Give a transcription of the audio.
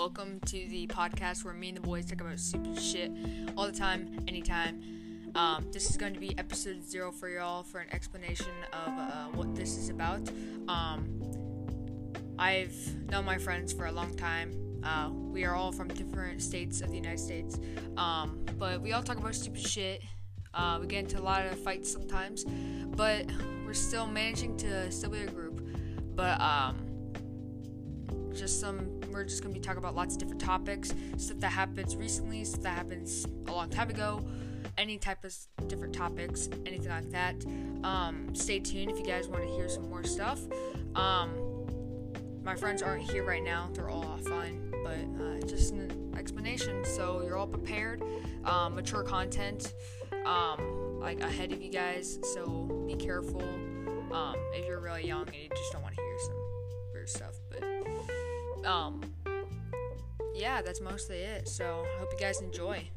to the podcast where me and the boys talk about stupid shit all the time, anytime. Um, this is going to be episode zero for y'all for an explanation of uh, what this is about. Um, I've known my friends for a long time. Uh, we are all from different states of the United States, um, but we all talk about stupid shit. Uh, we get into a lot of fights sometimes, but we're still managing to still be a group. But um, just some we're just gonna be talking about lots of different topics, stuff that happens recently, stuff that happens a long time ago, any type of different topics, anything like that. Um, stay tuned if you guys want to hear some more stuff. Um, my friends aren't here right now; they're all offline, but uh, just an explanation so you're all prepared. Um, mature content, um, like ahead of you guys, so be careful. Um, if you're really young and you just don't want to hear um, yeah, that's mostly it. So I hope you guys enjoy.